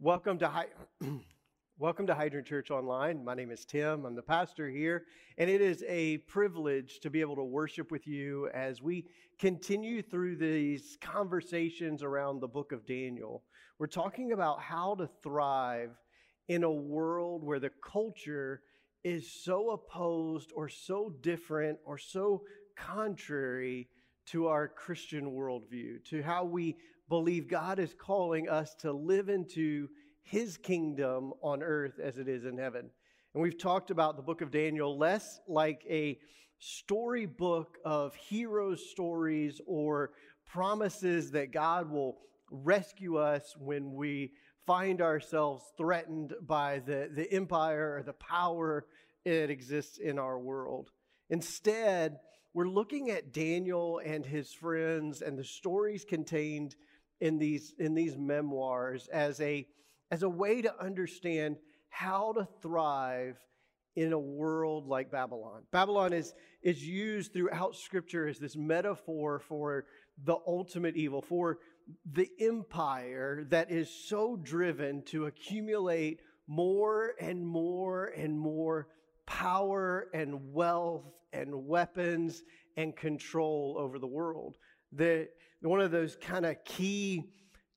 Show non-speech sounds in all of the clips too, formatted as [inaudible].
Welcome to Hy- [clears throat] Welcome to Hydrant Church Online. My name is Tim. I'm the pastor here, and it is a privilege to be able to worship with you as we continue through these conversations around the book of Daniel. We're talking about how to thrive in a world where the culture is so opposed or so different or so contrary to our Christian worldview, to how we believe God is calling us to live into his kingdom on earth as it is in heaven. And we've talked about the book of Daniel less like a storybook of heroes' stories or promises that God will rescue us when we find ourselves threatened by the, the empire or the power that exists in our world. Instead, we're looking at Daniel and his friends and the stories contained in these, in these memoirs as a, as a way to understand how to thrive in a world like Babylon. Babylon is, is used throughout Scripture as this metaphor for the ultimate evil, for the empire that is so driven to accumulate more and more and more power and wealth and weapons and control over the world. The, one of those kind of key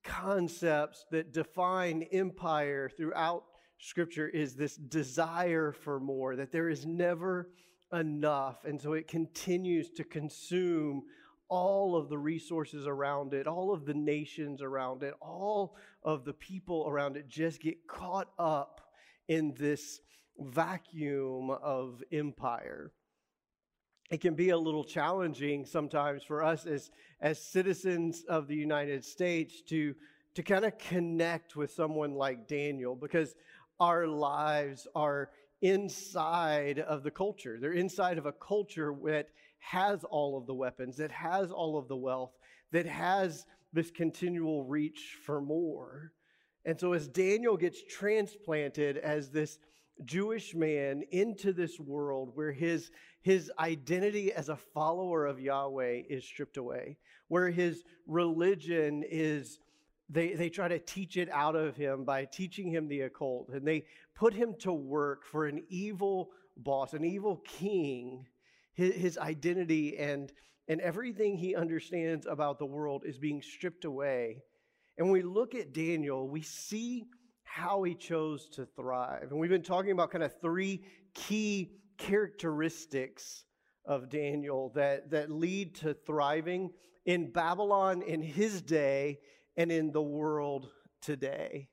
concepts that define empire throughout Scripture is this desire for more, that there is never enough. And so it continues to consume all of the resources around it, all of the nations around it, all of the people around it just get caught up in this vacuum of empire it can be a little challenging sometimes for us as, as citizens of the United States to, to kind of connect with someone like Daniel because our lives are inside of the culture. They're inside of a culture that has all of the weapons, that has all of the wealth, that has this continual reach for more. And so as Daniel gets transplanted as this Jewish man into this world where his his identity as a follower of Yahweh is stripped away, where his religion is, they, they try to teach it out of him by teaching him the occult, and they put him to work for an evil boss, an evil king. His, his identity and, and everything he understands about the world is being stripped away. And when we look at Daniel, we see how he chose to thrive. And we've been talking about kind of three key characteristics of Daniel that, that lead to thriving in Babylon in his day and in the world today.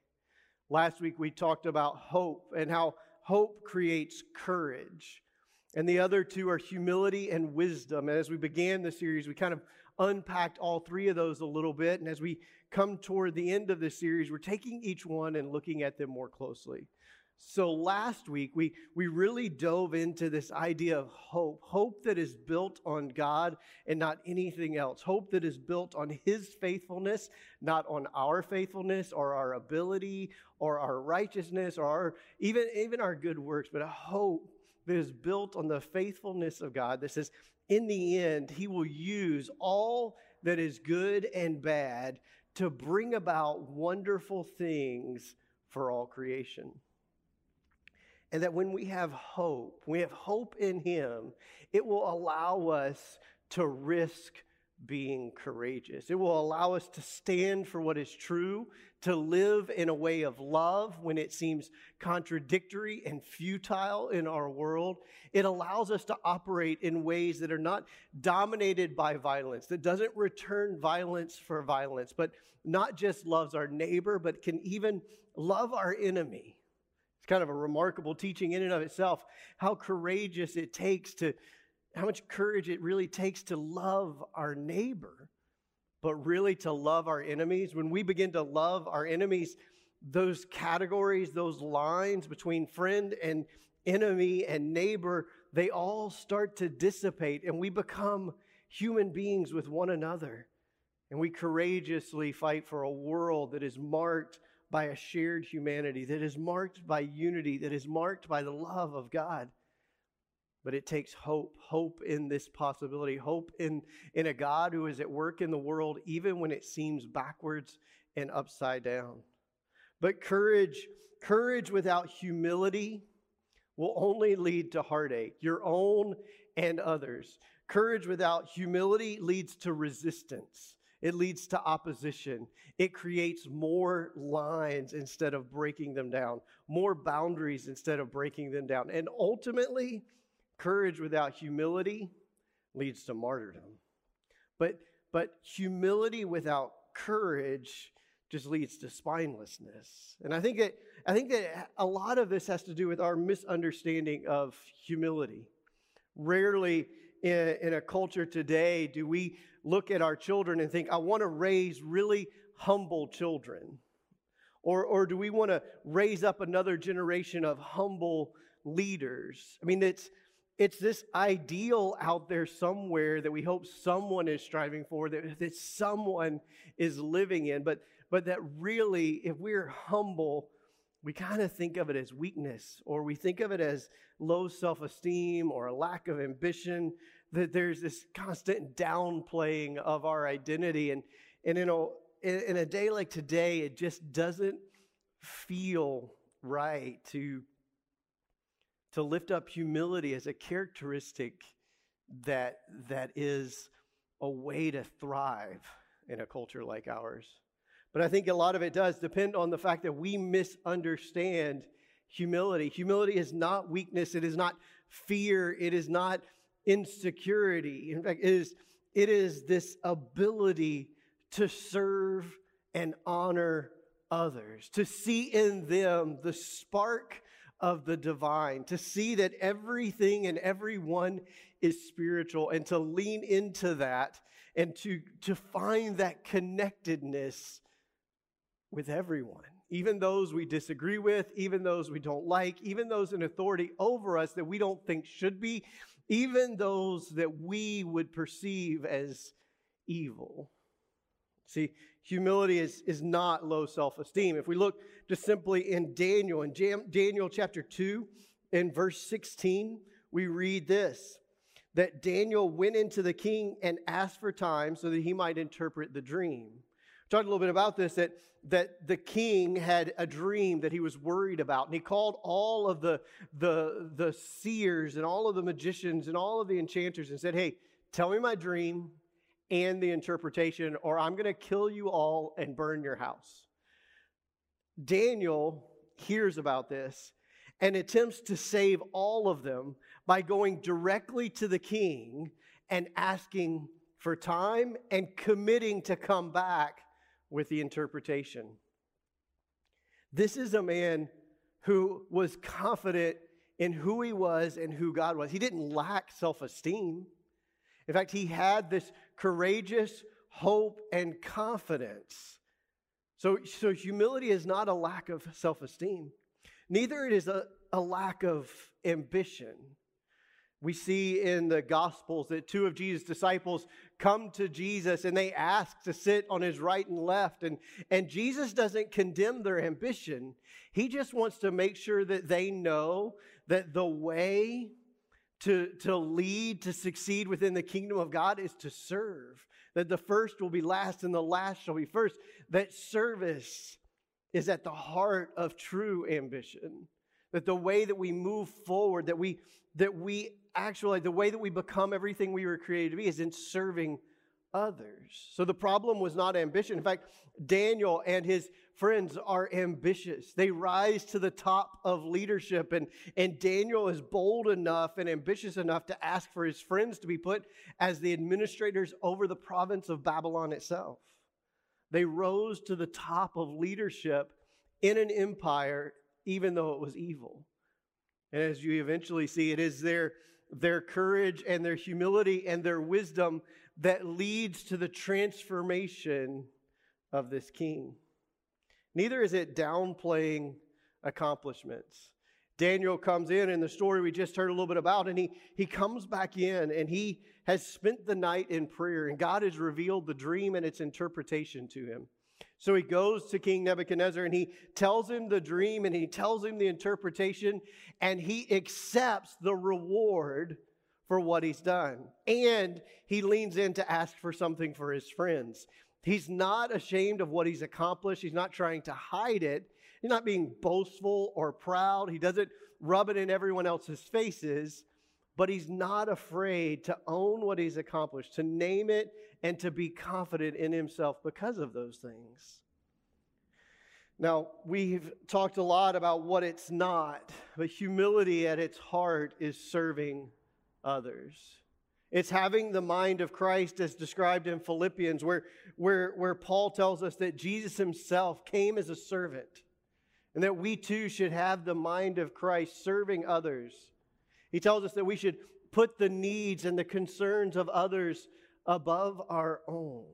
Last week we talked about hope and how hope creates courage. And the other two are humility and wisdom. And as we began the series, we kind of unpacked all three of those a little bit. And as we come toward the end of the series, we're taking each one and looking at them more closely. So last week, we, we really dove into this idea of hope hope that is built on God and not anything else. Hope that is built on His faithfulness, not on our faithfulness or our ability or our righteousness or our, even, even our good works, but a hope that is built on the faithfulness of God that says, in the end, He will use all that is good and bad to bring about wonderful things for all creation. And that when we have hope, we have hope in Him, it will allow us to risk being courageous. It will allow us to stand for what is true, to live in a way of love when it seems contradictory and futile in our world. It allows us to operate in ways that are not dominated by violence, that doesn't return violence for violence, but not just loves our neighbor, but can even love our enemy kind of a remarkable teaching in and of itself how courageous it takes to, how much courage it really takes to love our neighbor, but really to love our enemies. When we begin to love our enemies, those categories, those lines between friend and enemy and neighbor, they all start to dissipate and we become human beings with one another. And we courageously fight for a world that is marked by a shared humanity, that is marked by unity, that is marked by the love of God. But it takes hope, hope in this possibility, hope in, in a God who is at work in the world, even when it seems backwards and upside down. But courage, courage without humility will only lead to heartache, your own and others. Courage without humility leads to resistance. It leads to opposition. It creates more lines instead of breaking them down, more boundaries instead of breaking them down. And ultimately, courage without humility leads to martyrdom. But, but humility without courage just leads to spinelessness. And I think that I think that a lot of this has to do with our misunderstanding of humility. Rarely in, in a culture today do we look at our children and think, I want to raise really humble children. Or, or do we want to raise up another generation of humble leaders? I mean, it's, it's this ideal out there somewhere that we hope someone is striving for, that, that someone is living in, but, but that really, if we're humble, we kind of think of it as weakness, or we think of it as low self esteem or a lack of ambition, that there's this constant downplaying of our identity. And, and in, a, in a day like today, it just doesn't feel right to to lift up humility as a characteristic that, that is a way to thrive in a culture like ours. But I think a lot of it does depend on the fact that we misunderstand humility. Humility is not weakness, it is not fear, it is not insecurity. In fact, it is, it is this ability to serve and honor others, to see in them the spark of the divine, to see that everything and everyone is spiritual, and to lean into that and to, to find that connectedness with everyone, even those we disagree with, even those we don't like, even those in authority over us that we don't think should be, even those that we would perceive as evil. See, humility is, is not low self esteem. If we look just simply in Daniel, in Daniel chapter 2, in verse 16, we read this that Daniel went into the king and asked for time so that he might interpret the dream. Talked a little bit about this that, that the king had a dream that he was worried about, and he called all of the, the, the seers and all of the magicians and all of the enchanters and said, Hey, tell me my dream and the interpretation, or I'm going to kill you all and burn your house. Daniel hears about this and attempts to save all of them by going directly to the king and asking for time and committing to come back with the interpretation. This is a man who was confident in who he was and who God was. He didn't lack self esteem. In fact, he had this courageous hope and confidence. So, so humility is not a lack of self esteem, neither it is a, a lack of ambition. We see in the Gospels that two of Jesus' disciples come to Jesus and they ask to sit on his right and left. And, and Jesus doesn't condemn their ambition, he just wants to make sure that they know that the way to, to lead, to succeed within the kingdom of God is to serve. That the first will be last and the last shall be first. That service is at the heart of true ambition. That the way that we move forward, that we that we actually the way that we become everything we were created to be is in serving others. So the problem was not ambition. In fact, Daniel and his friends are ambitious. They rise to the top of leadership. And, and Daniel is bold enough and ambitious enough to ask for his friends to be put as the administrators over the province of Babylon itself. They rose to the top of leadership in an empire, even though it was evil. And as you eventually see, it is their, their courage and their humility and their wisdom that leads to the transformation of this king. Neither is it downplaying accomplishments. Daniel comes in in the story we just heard a little bit about, and he, he comes back in and he has spent the night in prayer, and God has revealed the dream and its interpretation to him. So he goes to King Nebuchadnezzar and he tells him the dream and he tells him the interpretation, and he accepts the reward for what he's done. And he leans in to ask for something for his friends. He's not ashamed of what he's accomplished, he's not trying to hide it. He's not being boastful or proud. He doesn't rub it in everyone else's faces, but he's not afraid to own what he's accomplished, to name it, and to be confident in himself because of those things. Now, we've talked a lot about what it's not, but humility at its heart is serving others. It's having the mind of Christ as described in Philippians, where, where, where Paul tells us that Jesus himself came as a servant and that we too should have the mind of Christ serving others. He tells us that we should put the needs and the concerns of others above our own.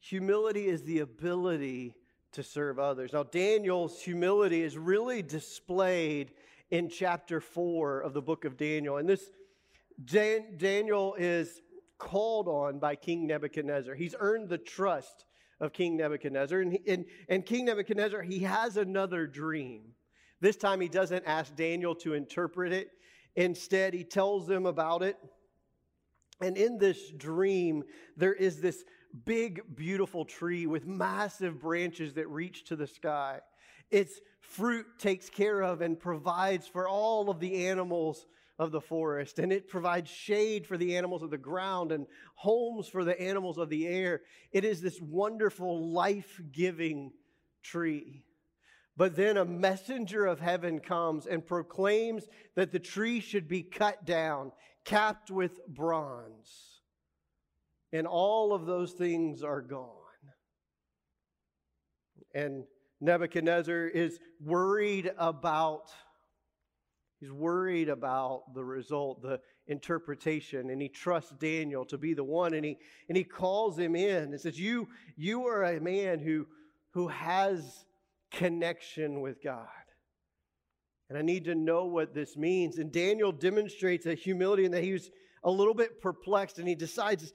Humility is the ability to serve others. Now, Daniel's humility is really displayed in chapter 4 of the book of Daniel. And this Dan, Daniel is called on by King Nebuchadnezzar. He's earned the trust of King Nebuchadnezzar. And, and, and King Nebuchadnezzar, he has another dream. This time he doesn't ask Daniel to interpret it, instead, he tells them about it. And in this dream, there is this big, beautiful tree with massive branches that reach to the sky. Its fruit takes care of and provides for all of the animals of the forest, and it provides shade for the animals of the ground and homes for the animals of the air. It is this wonderful, life giving tree. But then a messenger of heaven comes and proclaims that the tree should be cut down, capped with bronze and all of those things are gone. And Nebuchadnezzar is worried about he's worried about the result, the interpretation, and he trusts Daniel to be the one and he and he calls him in and says, "You you are a man who who has connection with God." And I need to know what this means. And Daniel demonstrates a humility in that he was a little bit perplexed and he decides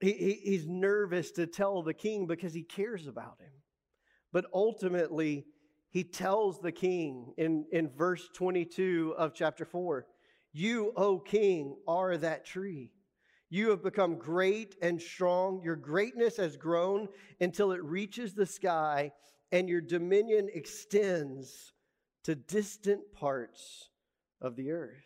he, he, he's nervous to tell the king because he cares about him. But ultimately, he tells the king in, in verse 22 of chapter 4 You, O king, are that tree. You have become great and strong. Your greatness has grown until it reaches the sky, and your dominion extends to distant parts of the earth.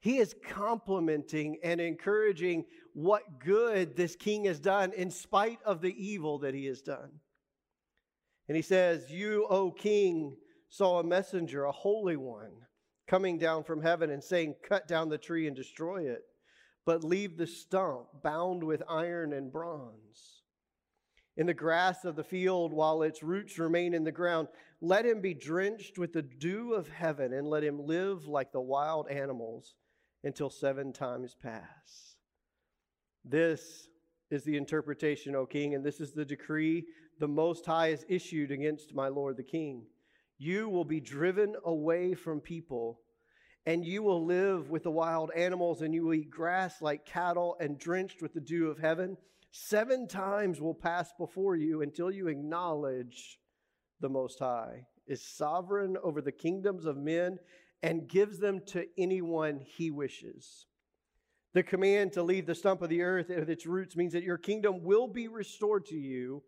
He is complimenting and encouraging what good this king has done in spite of the evil that he has done. And he says, You, O king, saw a messenger, a holy one, coming down from heaven and saying, Cut down the tree and destroy it, but leave the stump bound with iron and bronze. In the grass of the field, while its roots remain in the ground, let him be drenched with the dew of heaven, and let him live like the wild animals until seven times pass. This is the interpretation, O king, and this is the decree the Most High has issued against my lord the king. You will be driven away from people, and you will live with the wild animals, and you will eat grass like cattle and drenched with the dew of heaven. Seven times will pass before you until you acknowledge the Most High is sovereign over the kingdoms of men and gives them to anyone he wishes. The command to leave the stump of the earth with its roots means that your kingdom will be restored to you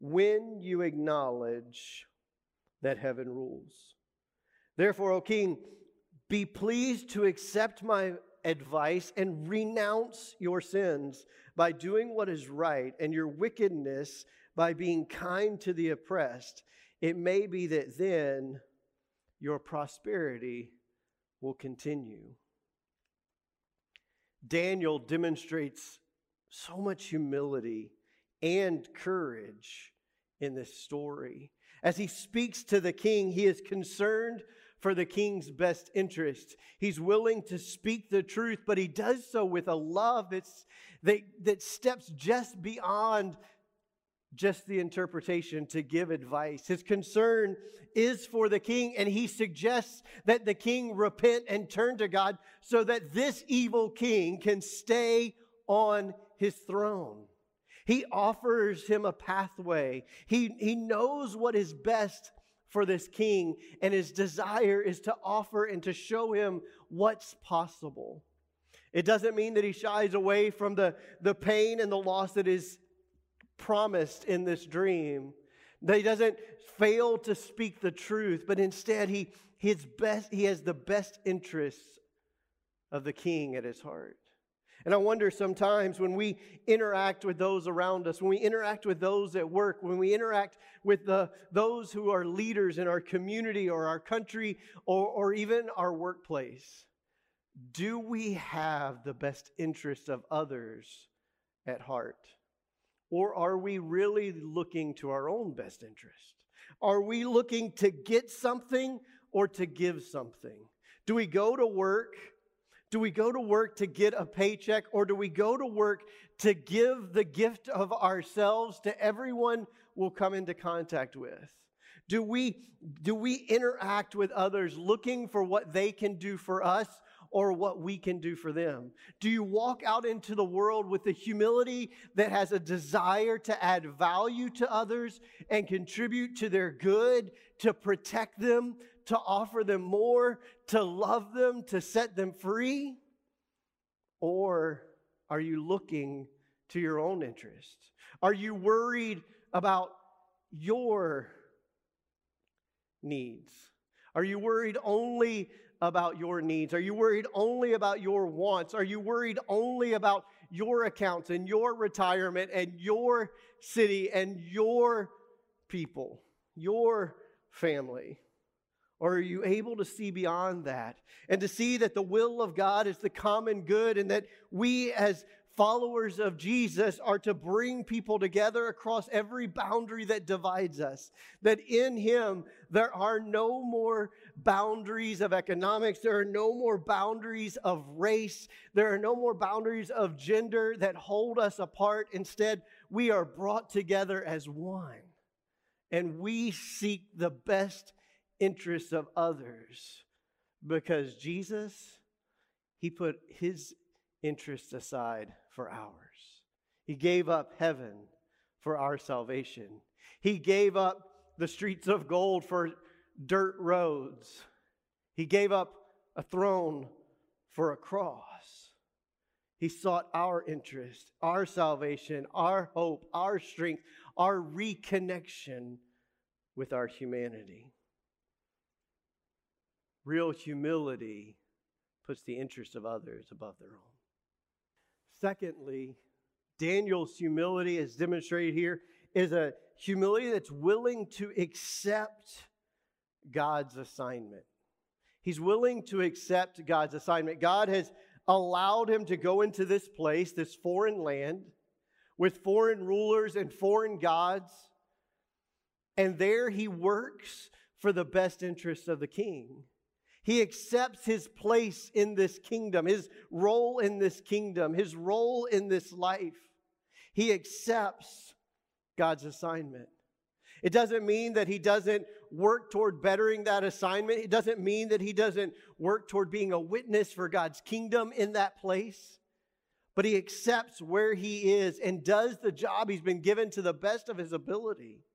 when you acknowledge that heaven rules. Therefore, O king, be pleased to accept my advice and renounce your sins by doing what is right and your wickedness by being kind to the oppressed. It may be that then your prosperity will continue. Daniel demonstrates so much humility and courage in this story. As he speaks to the king, he is concerned for the king's best interest. He's willing to speak the truth, but he does so with a love that's, that, that steps just beyond just the interpretation to give advice. His concern is for the king, and he suggests that the king repent and turn to God so that this evil king can stay on his throne. He offers him a pathway. He, he knows what is best for this king, and his desire is to offer and to show him what's possible. It doesn't mean that he shies away from the, the pain and the loss that is promised in this dream. That he doesn't fail to speak the truth, but instead he, his best, he has the best interests of the king at his heart. And I wonder sometimes when we interact with those around us, when we interact with those at work, when we interact with the, those who are leaders in our community or our country or, or even our workplace, do we have the best interests of others at heart? Or are we really looking to our own best interest? Are we looking to get something or to give something? Do we go to work? Do we go to work to get a paycheck or do we go to work to give the gift of ourselves to everyone we'll come into contact with? Do we, do we interact with others looking for what they can do for us or what we can do for them? Do you walk out into the world with the humility that has a desire to add value to others and contribute to their good, to protect them, to offer them more, to love them, to set them free? Or are you looking to your own interests? Are you worried about your needs? Are you worried only about your needs? Are you worried only about your wants? Are you worried only about your accounts and your retirement and your city and your people, your family? Or are you able to see beyond that and to see that the will of God is the common good and that we, as followers of Jesus, are to bring people together across every boundary that divides us? That in Him there are no more boundaries of economics, there are no more boundaries of race, there are no more boundaries of gender that hold us apart. Instead, we are brought together as one and we seek the best interests of others because Jesus, he put his interests aside for ours. He gave up heaven for our salvation. He gave up the streets of gold for dirt roads. He gave up a throne for a cross. He sought our interest, our salvation, our hope, our strength, our reconnection with our humanity. Real humility puts the interests of others above their own. Secondly, Daniel's humility, as demonstrated here, is a humility that's willing to accept God's assignment. He's willing to accept God's assignment. God has allowed him to go into this place, this foreign land, with foreign rulers and foreign gods. And there he works for the best interests of the king. He accepts his place in this kingdom, his role in this kingdom, his role in this life. He accepts God's assignment. It doesn't mean that he doesn't work toward bettering that assignment. It doesn't mean that he doesn't work toward being a witness for God's kingdom in that place. But he accepts where he is and does the job he's been given to the best of his ability.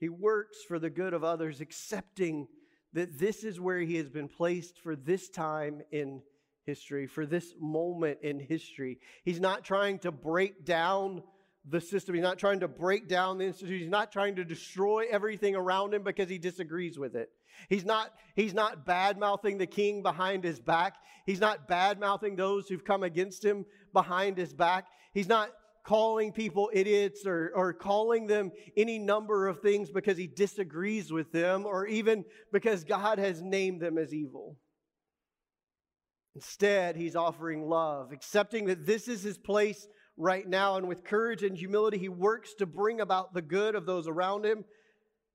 He works for the good of others, accepting that this is where he has been placed for this time in history, for this moment in history. He's not trying to break down the system. He's not trying to break down the institution. He's not trying to destroy everything around him because he disagrees with it. He's not, he's not bad mouthing the king behind his back. He's not bad mouthing those who've come against him behind his back. He's not calling people idiots or, or calling them any number of things because he disagrees with them or even because God has named them as evil. Instead, he's offering love, accepting that this is his place right now. And with courage and humility, he works to bring about the good of those around him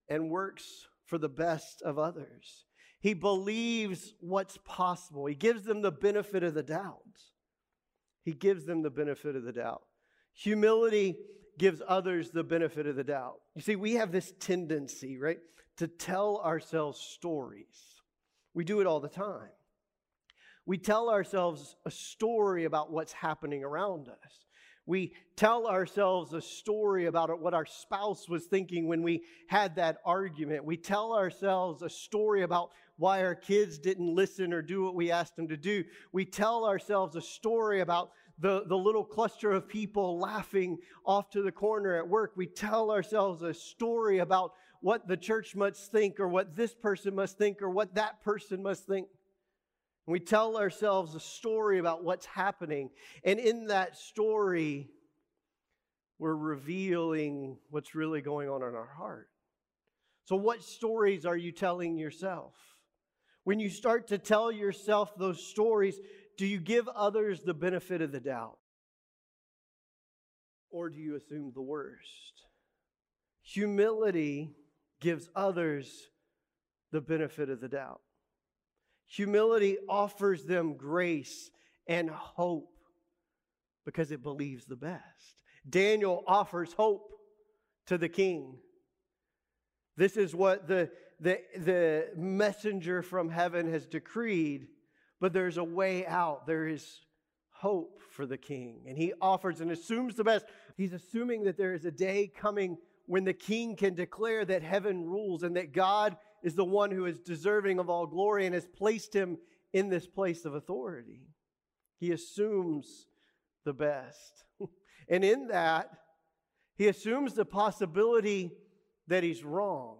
and works for the best of others. He believes what's possible, he gives them the benefit of the doubt. He gives them the benefit of the doubt. Humility gives others the benefit of the doubt. You see, we have this tendency, right, to tell ourselves stories. We do it all the time. We tell ourselves a story about what's happening around us. We tell ourselves a story about what our spouse was thinking when we had that argument. We tell ourselves a story about why our kids didn't listen or do what we asked them to do. We tell ourselves a story about the, the little cluster of people laughing off to the corner at work. We tell ourselves a story about what the church must think, or what this person must think, or what that person must think. We tell ourselves a story about what's happening. And in that story, we're revealing what's really going on in our heart. So, what stories are you telling yourself? When you start to tell yourself those stories, do you give others the benefit of the doubt? Or do you assume the worst? Humility gives others the benefit of the doubt. Humility offers them grace and hope because it believes the best. Daniel offers hope to the king. This is what the, the, the messenger from heaven has decreed, but there's a way out. There is hope for the king. And he offers and assumes the best. He's assuming that there is a day coming when the king can declare that heaven rules and that God is the one who is deserving of all glory and has placed him in this place of authority. He assumes the best. [laughs] and in that, he assumes the possibility that he's wrong.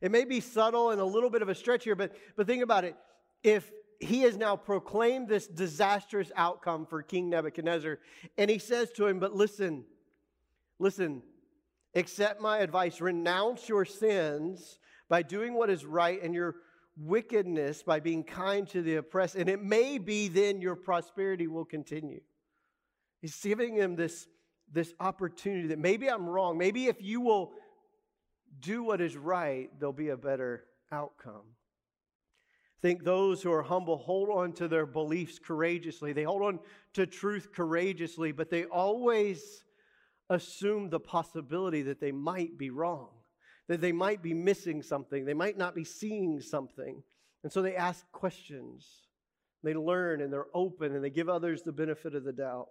It may be subtle and a little bit of a stretch here, but, but think about it. If he has now proclaimed this disastrous outcome for King Nebuchadnezzar, and he says to him, But listen, listen, accept my advice, renounce your sins by doing what is right and your wickedness by being kind to the oppressed. And it may be then your prosperity will continue. He's giving him this, this opportunity that maybe I'm wrong. Maybe if you will do what is right, there'll be a better outcome. Think those who are humble hold on to their beliefs courageously. They hold on to truth courageously, but they always assume the possibility that they might be wrong that they might be missing something, they might not be seeing something. And so they ask questions. They learn and they're open and they give others the benefit of the doubt.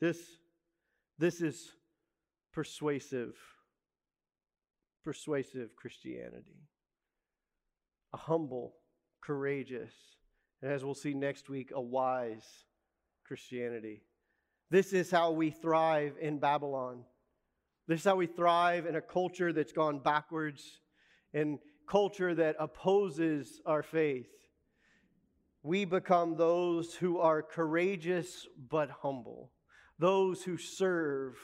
This, this is persuasive, persuasive Christianity. A humble, courageous, and as we'll see next week, a wise Christianity. This is how we thrive in Babylon. This is how we thrive in a culture that's gone backwards, in culture that opposes our faith. We become those who are courageous but humble, those who serve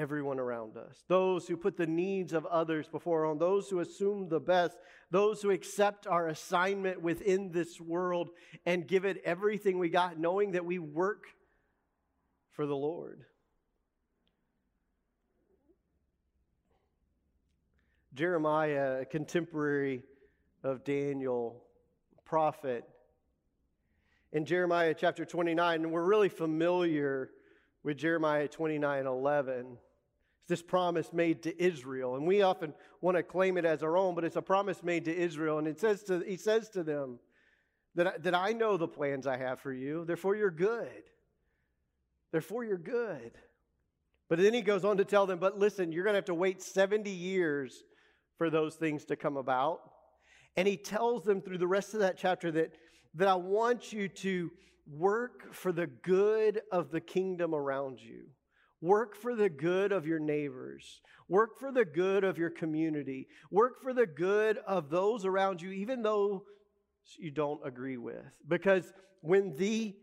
everyone around us, those who put the needs of others before on, those who assume the best, those who accept our assignment within this world and give it everything we got, knowing that we work for the Lord. Jeremiah, a contemporary of Daniel, prophet. In Jeremiah chapter 29, and we're really familiar with Jeremiah 29 11. This promise made to Israel. And we often want to claim it as our own, but it's a promise made to Israel. And it says to, he says to them that I, that I know the plans I have for you. Therefore, you're good. Therefore, you're good. But then he goes on to tell them, but listen, you're going to have to wait 70 years for those things to come about. And he tells them through the rest of that chapter that, that I want you to work for the good of the kingdom around you. Work for the good of your neighbors. Work for the good of your community. Work for the good of those around you, even though you don't agree with. Because when the,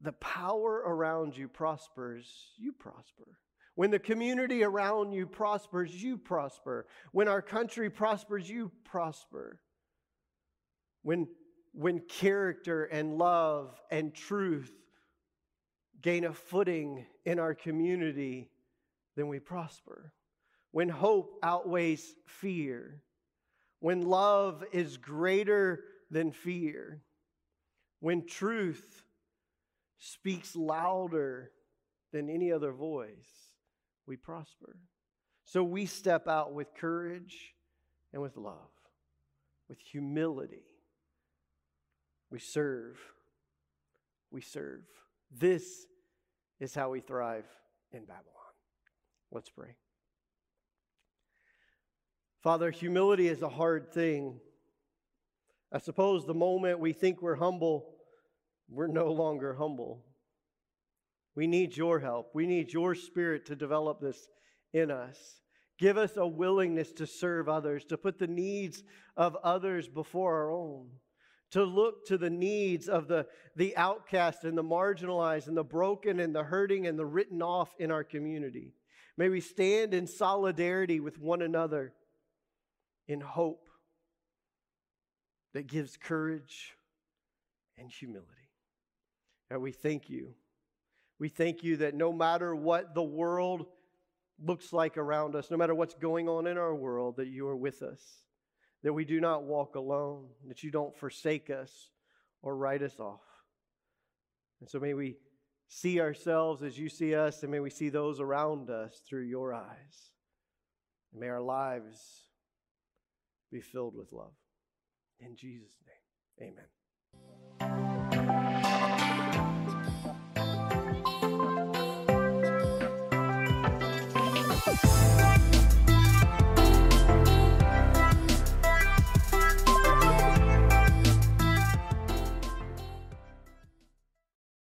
the power around you prospers, you prosper. When the community around you prospers, you prosper. When our country prospers, you prosper. When, when character and love and truth gain a footing in our community, then we prosper. When hope outweighs fear, when love is greater than fear, when truth speaks louder than any other voice, we prosper. So we step out with courage and with love, with humility. We serve. We serve. This is how we thrive in Babylon. Let's pray. Father, humility is a hard thing. I suppose the moment we think we're humble, we're no longer humble. We need your help. We need your spirit to develop this in us. Give us a willingness to serve others, to put the needs of others before our own, to look to the needs of the, the outcast and the marginalized and the broken and the hurting and the written off in our community. May we stand in solidarity with one another in hope that gives courage and humility. And we thank you. We thank you that no matter what the world looks like around us, no matter what's going on in our world, that you are with us, that we do not walk alone, that you don't forsake us or write us off. And so may we see ourselves as you see us, and may we see those around us through your eyes. And may our lives be filled with love. In Jesus' name, amen.